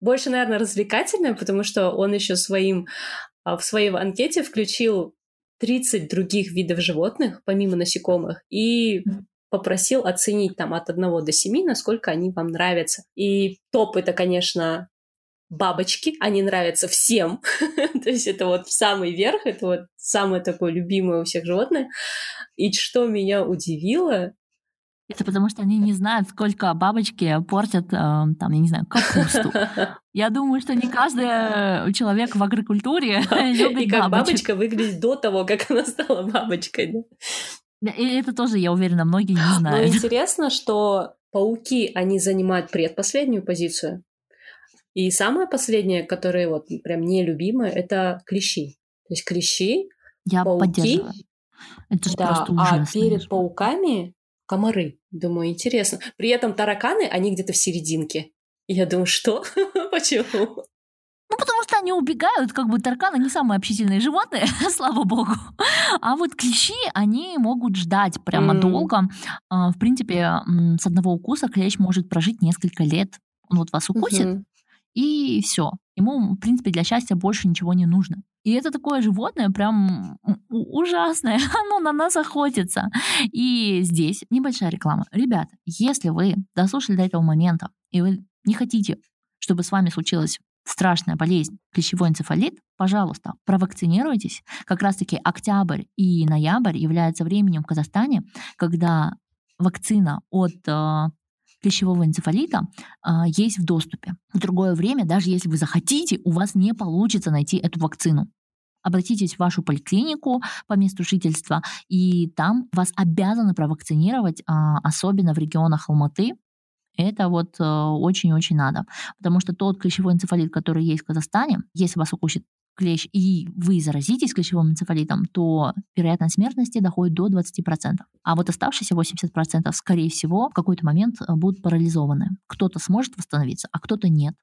Больше, наверное, развлекательная, потому что он еще своим а, в своей анкете включил 30 других видов животных, помимо насекомых, и попросил оценить там от 1 до 7, насколько они вам нравятся. И топ это, конечно, бабочки, они нравятся всем. <laughs> То есть это вот самый верх, это вот самое такое любимое у всех животное. И что меня удивило, это потому что они не знают, сколько бабочки портят, э, там, я не знаю, капусту. <laughs> Я думаю, что не каждый человек в агрокультуре любит <laughs> И как бабочка выглядит до того, как она стала бабочкой. И это тоже, я уверена, многие не знают. Но <laughs> интересно, что пауки, они занимают предпоследнюю позицию. И самое последнее, которое вот прям нелюбимое, это клещи. То есть клещи, я пауки. Поддерживаю. Это да, просто а ужасно. А перед пауками комары. Думаю, интересно. При этом тараканы, они где-то в серединке. И я думаю, что? <laughs> Почему? Ну, потому что они убегают, как бы тараканы не самые общительные животные, <laughs> слава богу. А вот клещи, они могут ждать прямо mm. долго. А, в принципе, с одного укуса клещ может прожить несколько лет. Он вот вас укусит, mm-hmm. И все. Ему, в принципе, для счастья больше ничего не нужно. И это такое животное прям ужасное, <laughs> оно на нас охотится. И здесь небольшая реклама. Ребята, если вы дослушали до этого момента, и вы не хотите, чтобы с вами случилась страшная болезнь, клещевой энцефалит, пожалуйста, провакцинируйтесь. Как раз-таки октябрь и ноябрь являются временем в Казахстане, когда вакцина от э, клещевого энцефалита э, есть в доступе. В другое время, даже если вы захотите, у вас не получится найти эту вакцину. Обратитесь в вашу поликлинику по месту жительства, и там вас обязаны провакцинировать, э, особенно в регионах Алматы, это вот э, очень-очень надо. Потому что тот клещевой энцефалит, который есть в Казахстане, если вас укусит клещ и вы заразитесь клещевым энцефалитом, то вероятность смертности доходит до 20%. А вот оставшиеся 80%, скорее всего, в какой-то момент э, будут парализованы. Кто-то сможет восстановиться, а кто-то нет.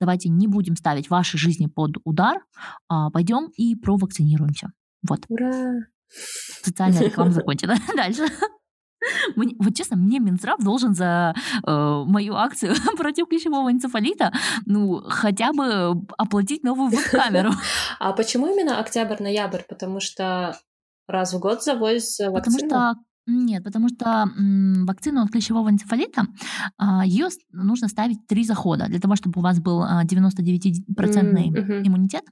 Давайте не будем ставить ваши жизни под удар, а пойдем и провакцинируемся. Вот. Ура! Социальная реклама <laughs> закончена. <laughs> Дальше. Мне, вот честно, мне Минздрав должен за э, мою акцию <laughs> против клещевого энцефалита, ну, хотя бы оплатить новую веб-камеру. <laughs> А почему именно октябрь-ноябрь? Потому что раз в год завозится вакцина? Потому что нет, потому что м, вакцину от клещевого энцефалита а, ее нужно ставить три захода для того, чтобы у вас был 99% mm-hmm. иммунитет.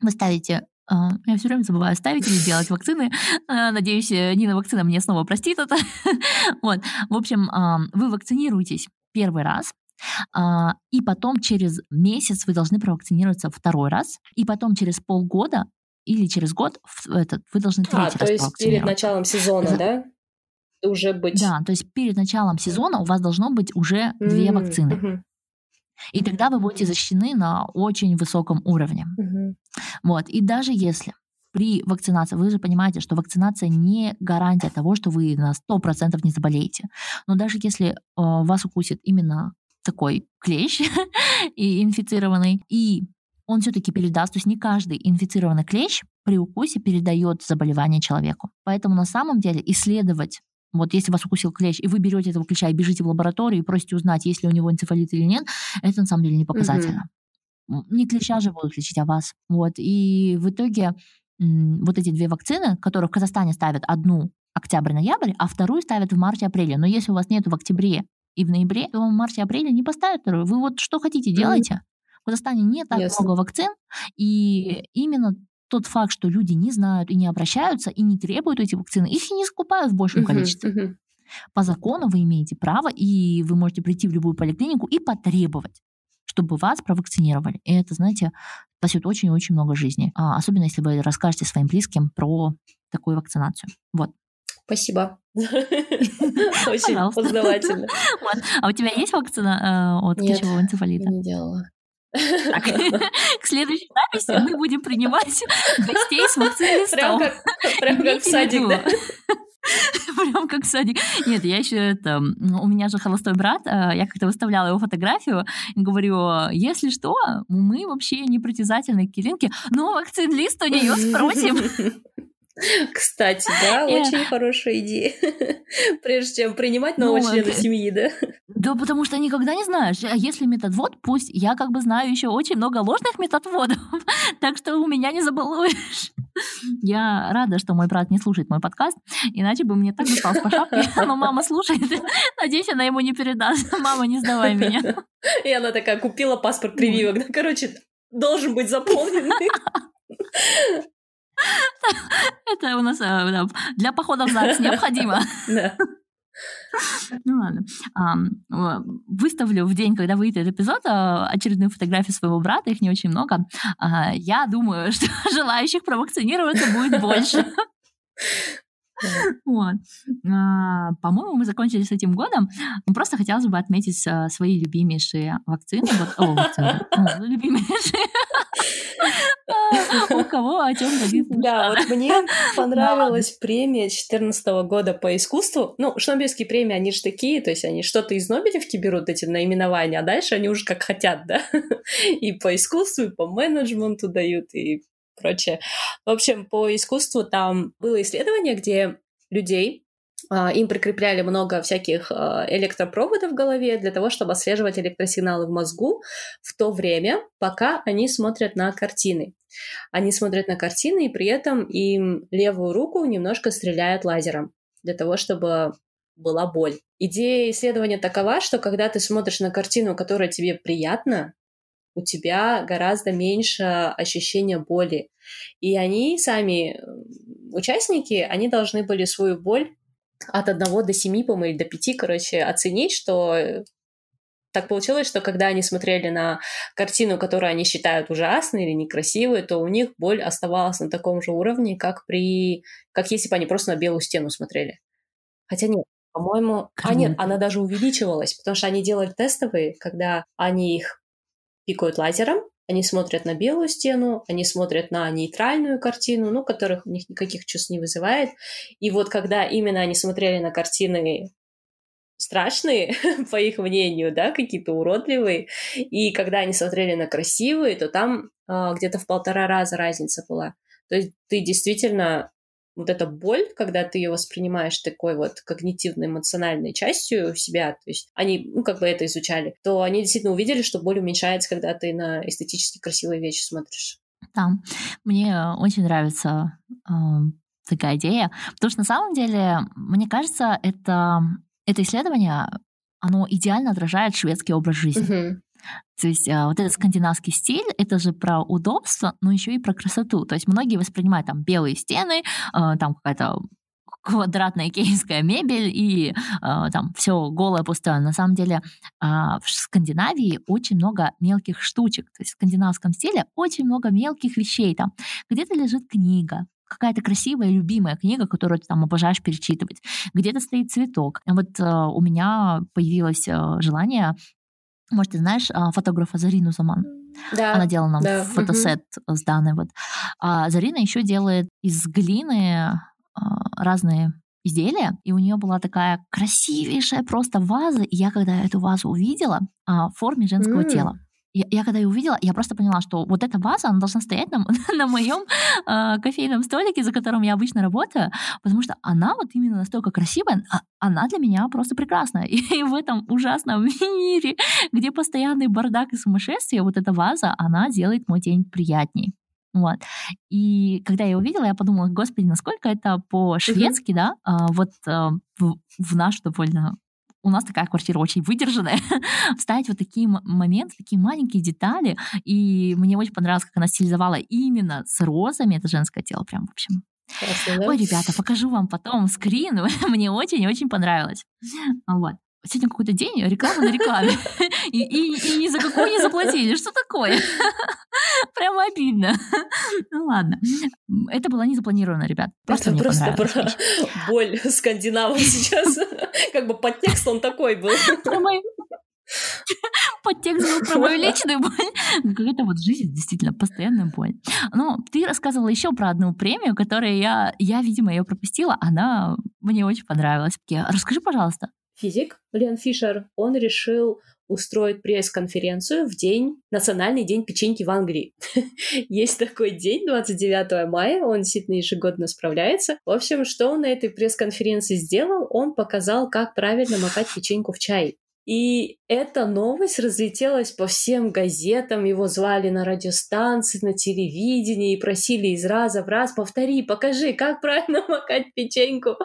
Вы ставите а, я все время забываю ставить или делать вакцины. А, надеюсь, э, Нина вакцина мне снова простит это. <laughs> вот. В общем, вы вакцинируетесь первый раз, и потом через месяц вы должны провакцинироваться второй раз, и потом через полгода или через год этот, вы должны третий а, раз то есть перед началом сезона, да? Уже быть. Да, то есть перед началом сезона у вас должно быть уже две вакцины. И тогда вы будете защищены на очень высоком уровне. Угу. Вот. И даже если при вакцинации, вы же понимаете, что вакцинация не гарантия того, что вы на 100% не заболеете. Но даже если э, вас укусит именно такой клещ <laughs> и инфицированный, и он все-таки передаст, то есть не каждый инфицированный клещ при укусе передает заболевание человеку. Поэтому на самом деле исследовать вот если вас укусил клещ, и вы берете этого клеща и бежите в лабораторию и просите узнать, есть ли у него энцефалит или нет, это на самом деле не показательно. Mm-hmm. Не клеща же будут лечить, а вас. Вот. И в итоге вот эти две вакцины, которые в Казахстане ставят одну октябрь-ноябрь, а вторую ставят в марте-апреле. Но если у вас нет в октябре и в ноябре, то в марте-апреле не поставят вторую. Вы вот что хотите, делайте. Mm-hmm. В Казахстане не так yes. много вакцин, и именно тот факт, что люди не знают и не обращаются, и не требуют эти вакцины, их и не закупают в большем uh-huh, количестве. Uh-huh. По закону вы имеете право, и вы можете прийти в любую поликлинику и потребовать чтобы вас провакцинировали. И это, знаете, спасет очень-очень много жизней. А, особенно, если вы расскажете своим близким про такую вакцинацию. Вот. Спасибо. <laughs> Очень познавательно. <laughs> А у тебя есть вакцина э, от ключевого энцефалита? не делала. К следующей записи мы будем принимать гостей с вакциной Прям как, прям как в садик, да? Прям как садик. Нет, я еще это... У меня же холостой брат, а, я как-то выставляла его фотографию, и говорю, если что, мы вообще не притязательные к Киринке, но вакцин лист у нее спросим. <laughs> <laughs> Кстати, да, очень хорошая идея. <laughs> Прежде чем принимать нового ну, члена семьи, да? Да, потому что никогда не знаешь. А если методвод, пусть я как бы знаю еще очень много ложных методводов, <laughs> так что у меня не забалуешь. Я рада, что мой брат не слушает мой подкаст, иначе бы мне так досталось по шапке. Но мама слушает. Надеюсь, она ему не передаст. Мама, не сдавай меня. И она такая купила паспорт прививок. Короче, должен быть заполненный. <laughs> Это у нас э, для похода в ЗАГС необходимо. <laughs> Ну ладно. Выставлю в день, когда выйдет эпизод, а, очередную фотографию своего брата, их не очень много. А, я думаю, <laughs> что желающих провакцинироваться будет больше. Вот. А, по-моему, мы закончили с этим годом. Просто хотелось бы отметить свои любимейшие вакцины. Вот, о, вакцины. Любимейшие. <laughs> У кого о чем <laughs> Да, вот мне <laughs> понравилась премия 2014 года по искусству. Ну, Шнобелевские премии, они же такие, то есть они что-то из Нобелевки берут, эти наименования, а дальше они уже как хотят, да? И по искусству, и по менеджменту дают, и прочее. В общем, по искусству там было исследование, где людей им прикрепляли много всяких а, электропроводов в голове для того, чтобы отслеживать электросигналы в мозгу в то время, пока они смотрят на картины. Они смотрят на картины, и при этом им левую руку немножко стреляют лазером для того, чтобы была боль. Идея исследования такова, что когда ты смотришь на картину, которая тебе приятна, у тебя гораздо меньше ощущения боли. И они сами, участники, они должны были свою боль от 1 до 7, по-моему, до 5, короче, оценить, что э, так получилось, что когда они смотрели на картину, которую они считают ужасной или некрасивой, то у них боль оставалась на таком же уровне, как при... как если бы они просто на белую стену смотрели. Хотя нет, по-моему... А нет, она даже увеличивалась, потому что они делали тестовые, когда они их пикают лазером, они смотрят на белую стену, они смотрят на нейтральную картину, ну, которых у них никаких чувств не вызывает. И вот когда именно они смотрели на картины страшные, <laughs> по их мнению, да, какие-то уродливые, и когда они смотрели на красивые, то там э, где-то в полтора раза разница была. То есть ты действительно вот эта боль, когда ты ее воспринимаешь такой вот когнитивно-эмоциональной частью себя, то есть они, ну, как бы это изучали, то они действительно увидели, что боль уменьшается, когда ты на эстетически красивые вещи смотришь. Да, мне очень нравится э, такая идея, потому что на самом деле, мне кажется, это, это исследование, оно идеально отражает шведский образ жизни. Uh-huh. То есть а, вот этот скандинавский стиль, это же про удобство, но еще и про красоту. То есть многие воспринимают там белые стены, а, там какая-то квадратная киевская мебель и э, там все голое пустое. На самом деле в Скандинавии очень много мелких штучек. То есть в скандинавском стиле очень много мелких вещей. Там где-то лежит книга, какая-то красивая, любимая книга, которую ты там обожаешь перечитывать. Где-то стоит цветок. Вот э, у меня появилось э, желание может, ты знаешь а, фотографа Зарину Заман? Да. Она делала нам да. фотосет угу. с Даной. Вот. А Зарина еще делает из глины а, разные изделия, и у нее была такая красивейшая просто ваза, и я когда эту вазу увидела а, в форме женского mm. тела, я, я когда ее увидела, я просто поняла, что вот эта ваза, она должна стоять на, <laughs> на моем э, кофейном столике, за которым я обычно работаю, потому что она вот именно настолько красивая, а, она для меня просто прекрасна. <laughs> И, и в этом ужасном <laughs> мире, где постоянный бардак и сумасшествие, вот эта ваза, она делает мой день приятней. Вот. И когда я увидела, я подумала, господи, насколько это по-шведски, да, а, вот а, в, в наш довольно у нас такая квартира очень выдержанная, <laughs> вставить вот такие моменты, такие маленькие детали. И мне очень понравилось, как она стилизовала именно с розами, это женское тело, прям, в общем, да? Ой, ребята, покажу вам потом скрин. <laughs> Мне очень-очень понравилось. Вот. Сегодня какой-то день реклама на рекламе. <laughs> И, и, и ни за какую не заплатили. Что такое? Прямо обидно. <laughs> Ну ладно. Это было не запланировано, ребят. Просто Это мне просто про <laughs> боль скандинавов сейчас. <laughs> Как бы подтекст он такой был. Подтекст был про мою личную боль. Какая-то вот жизнь действительно постоянная боль. Но ты рассказывала еще про одну премию, которую я, я видимо, ее пропустила. Она мне очень понравилась. Расскажи, пожалуйста. Физик Леон Фишер, он решил устроить пресс-конференцию в день, Национальный день печеньки в Англии. <laughs> Есть такой день, 29 мая, он действительно ежегодно справляется. В общем, что он на этой пресс-конференции сделал? Он показал, как правильно макать печеньку в чай. И эта новость разлетелась по всем газетам, его звали на радиостанции, на телевидении и просили из раза в раз «повтори, покажи, как правильно <laughs> макать печеньку».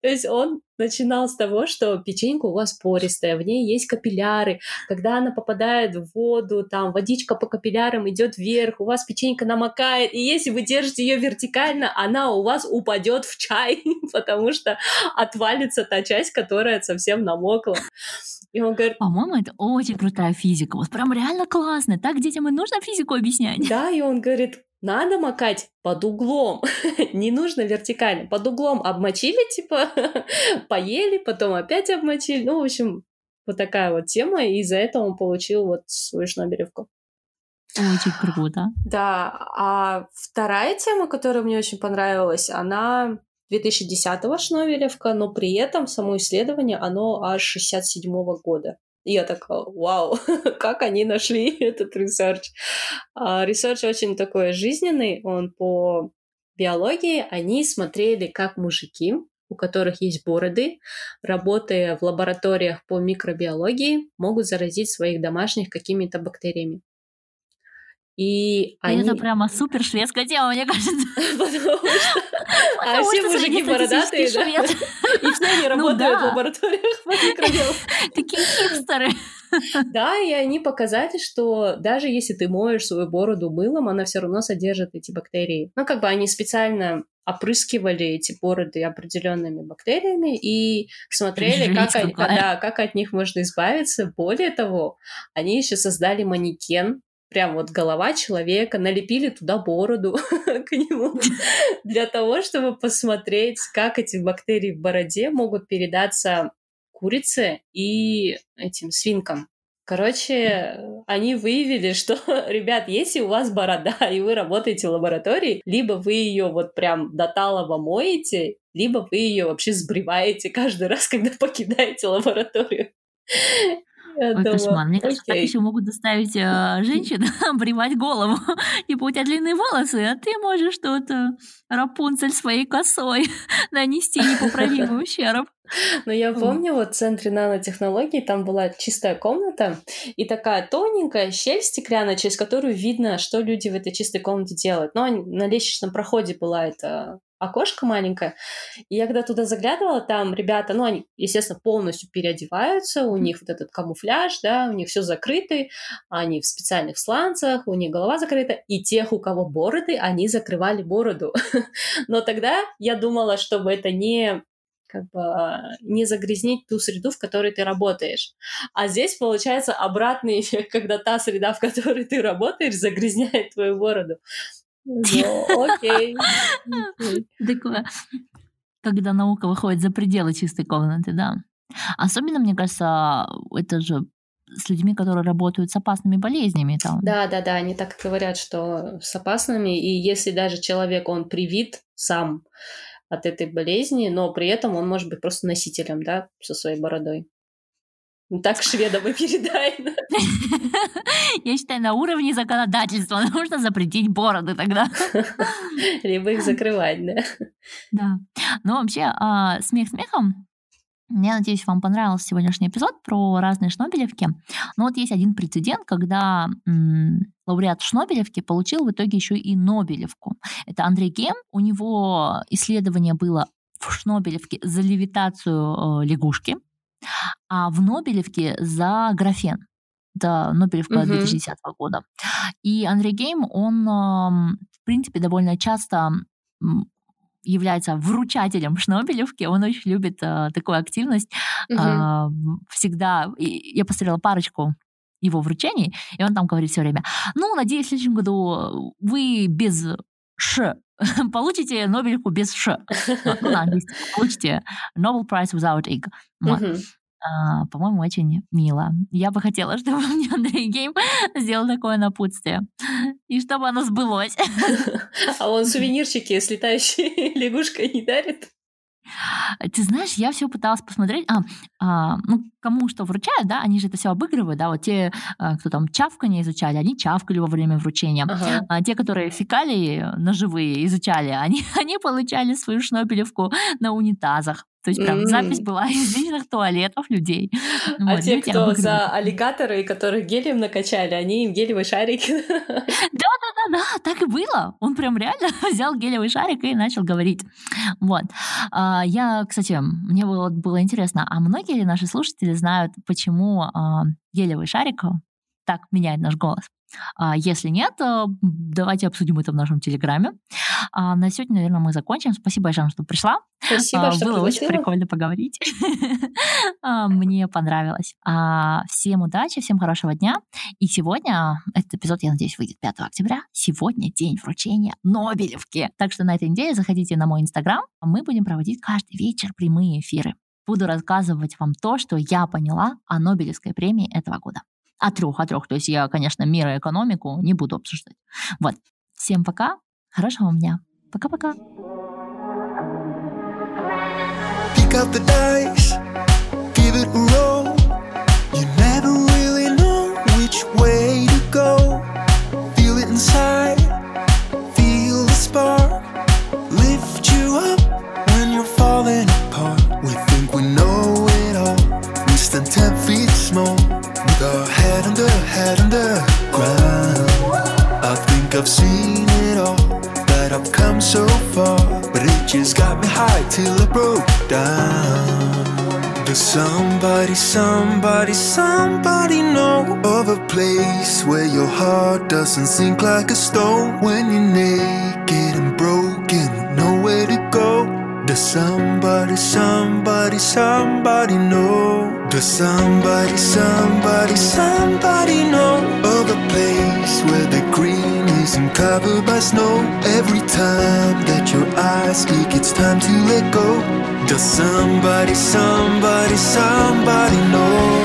То есть он начинал с того, что печенька у вас пористая, в ней есть капилляры. Когда она попадает в воду, там водичка по капиллярам идет вверх, у вас печенька намокает, и если вы держите ее вертикально, она у вас упадет в чай, <laughs> потому что отвалится та часть, которая совсем намокла. И он говорит, По-моему, это очень крутая физика. Вот прям реально классно. Так детям и нужно физику объяснять. да, и он говорит, надо макать под углом, <laughs> не нужно вертикально, под углом обмочили, типа, <laughs> поели, потом опять обмочили, ну, в общем, вот такая вот тема, и из-за этого он получил вот свою шнобелевку. Очень круто. Да, а вторая тема, которая мне очень понравилась, она 2010-го Шнобелевка, но при этом само исследование, оно аж 67-го года. Я такая, вау, <laughs> как они нашли <laughs> этот research. А, Research очень такой жизненный, он по биологии. Они смотрели, как мужики, у которых есть бороды, работая в лабораториях по микробиологии, могут заразить своих домашних какими-то бактериями. И они... Это прямо супер шведская тема, мне кажется. <laughs> <laughs> А все мужики бородатые, да? <laughs> И все они Ну работают в лабораториях. Такие хипстеры. Да, и они показали, что даже если ты моешь свою бороду мылом, она все равно содержит эти бактерии. Ну, как бы они специально опрыскивали эти бороды определенными бактериями и смотрели, как, они- да, как от них можно избавиться. Более того, они еще создали манекен, прям вот голова человека, налепили туда бороду <laughs> к нему <laughs> для того, чтобы посмотреть, как эти бактерии в бороде могут передаться курице и этим свинкам. Короче, они выявили, что, <laughs> ребят, если у вас борода, и вы работаете в лаборатории, либо вы ее вот прям до талого моете, либо вы ее вообще сбриваете каждый раз, когда покидаете лабораторию. Я Ой, кошмар. Мне кажется, так еще могут заставить э, женщин <laughs> обривать голову. <laughs> Типа, у тебя длинные волосы, а ты можешь что-то Рапунцель своей косой <laughs> нанести непоправимый ущерб. Но я Вот. помню, вот в центре нанотехнологий там была чистая комната и такая тоненькая щель стеклянная, через которую видно, что люди в этой чистой комнате делают. Но на лестничном проходе была эта окошко маленькое. И я когда туда заглядывала, там ребята, ну, они, естественно, полностью переодеваются, у них вот этот камуфляж, да, у них все закрыто, они в специальных сланцах, у них голова закрыта, и тех, у кого бороды, они закрывали бороду. <laughs> Но тогда я думала, чтобы это не как бы а, не загрязнить ту среду, в которой ты работаешь. А здесь получается обратный <laughs> эффект, когда та среда, в которой ты работаешь, загрязняет твою бороду. Ну, окей. Окей. Такое, когда наука выходит за пределы чистой комнаты, да. Особенно, мне кажется, это же с людьми, которые работают с опасными болезнями. Там. Да, да, да, они так и говорят, что с опасными, и если даже человек, он привит сам от этой болезни, но при этом он может быть просто носителем, да, со своей бородой. Ну, Так шведам и передай. да. Я считаю, на уровне законодательства нужно запретить бороды тогда. Либо их закрывать, да. Да. Ну, вообще, а, смех смехом. Я надеюсь, вам понравился сегодняшний эпизод про разные шнобелевки. Но вот есть один прецедент, когда м, лауреат Шнобелевки получил в итоге еще и Нобелевку. Это Андрей Гем. У него исследование было в Шнобелевке за левитацию э, лягушки, а в Нобелевке за графен. Это Нобелевка Мгм. 2010 года. И Андрей Гейм, он, в принципе, довольно часто является вручателем Шнобелевки. Он очень любит э, такую активность. Угу. Э, всегда... Я посмотрела парочку его вручений, и он там говорит все время, ну, надеюсь, в следующем году вы без Ш <laughs> получите Нобелевку без Ш. Ну, на английском. Получите Nobel Prize without. Вот. Uh-huh. А, по-моему, очень мило. Я бы хотела, <laughs> чтобы мне Андрей Гейм сделал такое напутствие. <laughs> И чтобы оно сбылось. А он сувенирчики с летающей лягушкой не дарит? Ты знаешь, я все пыталась посмотреть, а, а, ну, кому что вручают, да, они же это все обыгрывают, да, вот те, а, кто там чавканье изучали, они чавкали во время вручения, ага. а те, которые фекалии ножевые изучали, они, <laughs> они получали свою шнобелевку на унитазах. То есть прям mm-hmm. запись была <laughs> из личных туалетов людей. <laughs> А вот, те, кто за аллигаторы, которых гелием накачали, они им гелевые шарики. <laughs> Да-да-да, так и было. Он прям реально взял гелевый шарик и начал говорить. Вот. А, я, кстати, мне было, было интересно, а многие ли наши слушатели знают, почему а, гелевый шарик так меняет наш голос? А если нет, давайте обсудим это в нашем Телеграме. А на сегодня, наверное, мы закончим. Спасибо большое, что пришла. Спасибо, а, что Было очень прикольно поговорить. <laughs> А, мне понравилось. А, всем удачи, всем хорошего дня. И сегодня, этот эпизод, я надеюсь, выйдет 5 октября. Сегодня день вручения Нобелевки. Так что на этой неделе заходите на мой инстаграм. Мы будем проводить каждый вечер прямые эфиры. Буду рассказывать вам то, что я поняла о Нобелевской премии этого года. О трех, о трех. То есть я, конечно, мир и экономику не буду обсуждать. Вот. Всем пока. Хорошего дня. Пока-пока. Pick up the dice, give it a roll. Somebody, somebody, know of a place where your heart doesn't sink like a stone when you're naked and broken nowhere to go? Does somebody, somebody, somebody know? Does somebody, somebody, somebody know of a place where the green isn't covered by snow? Every time that your eyes speak, it's time to let go. Does somebody, somebody, somebody know?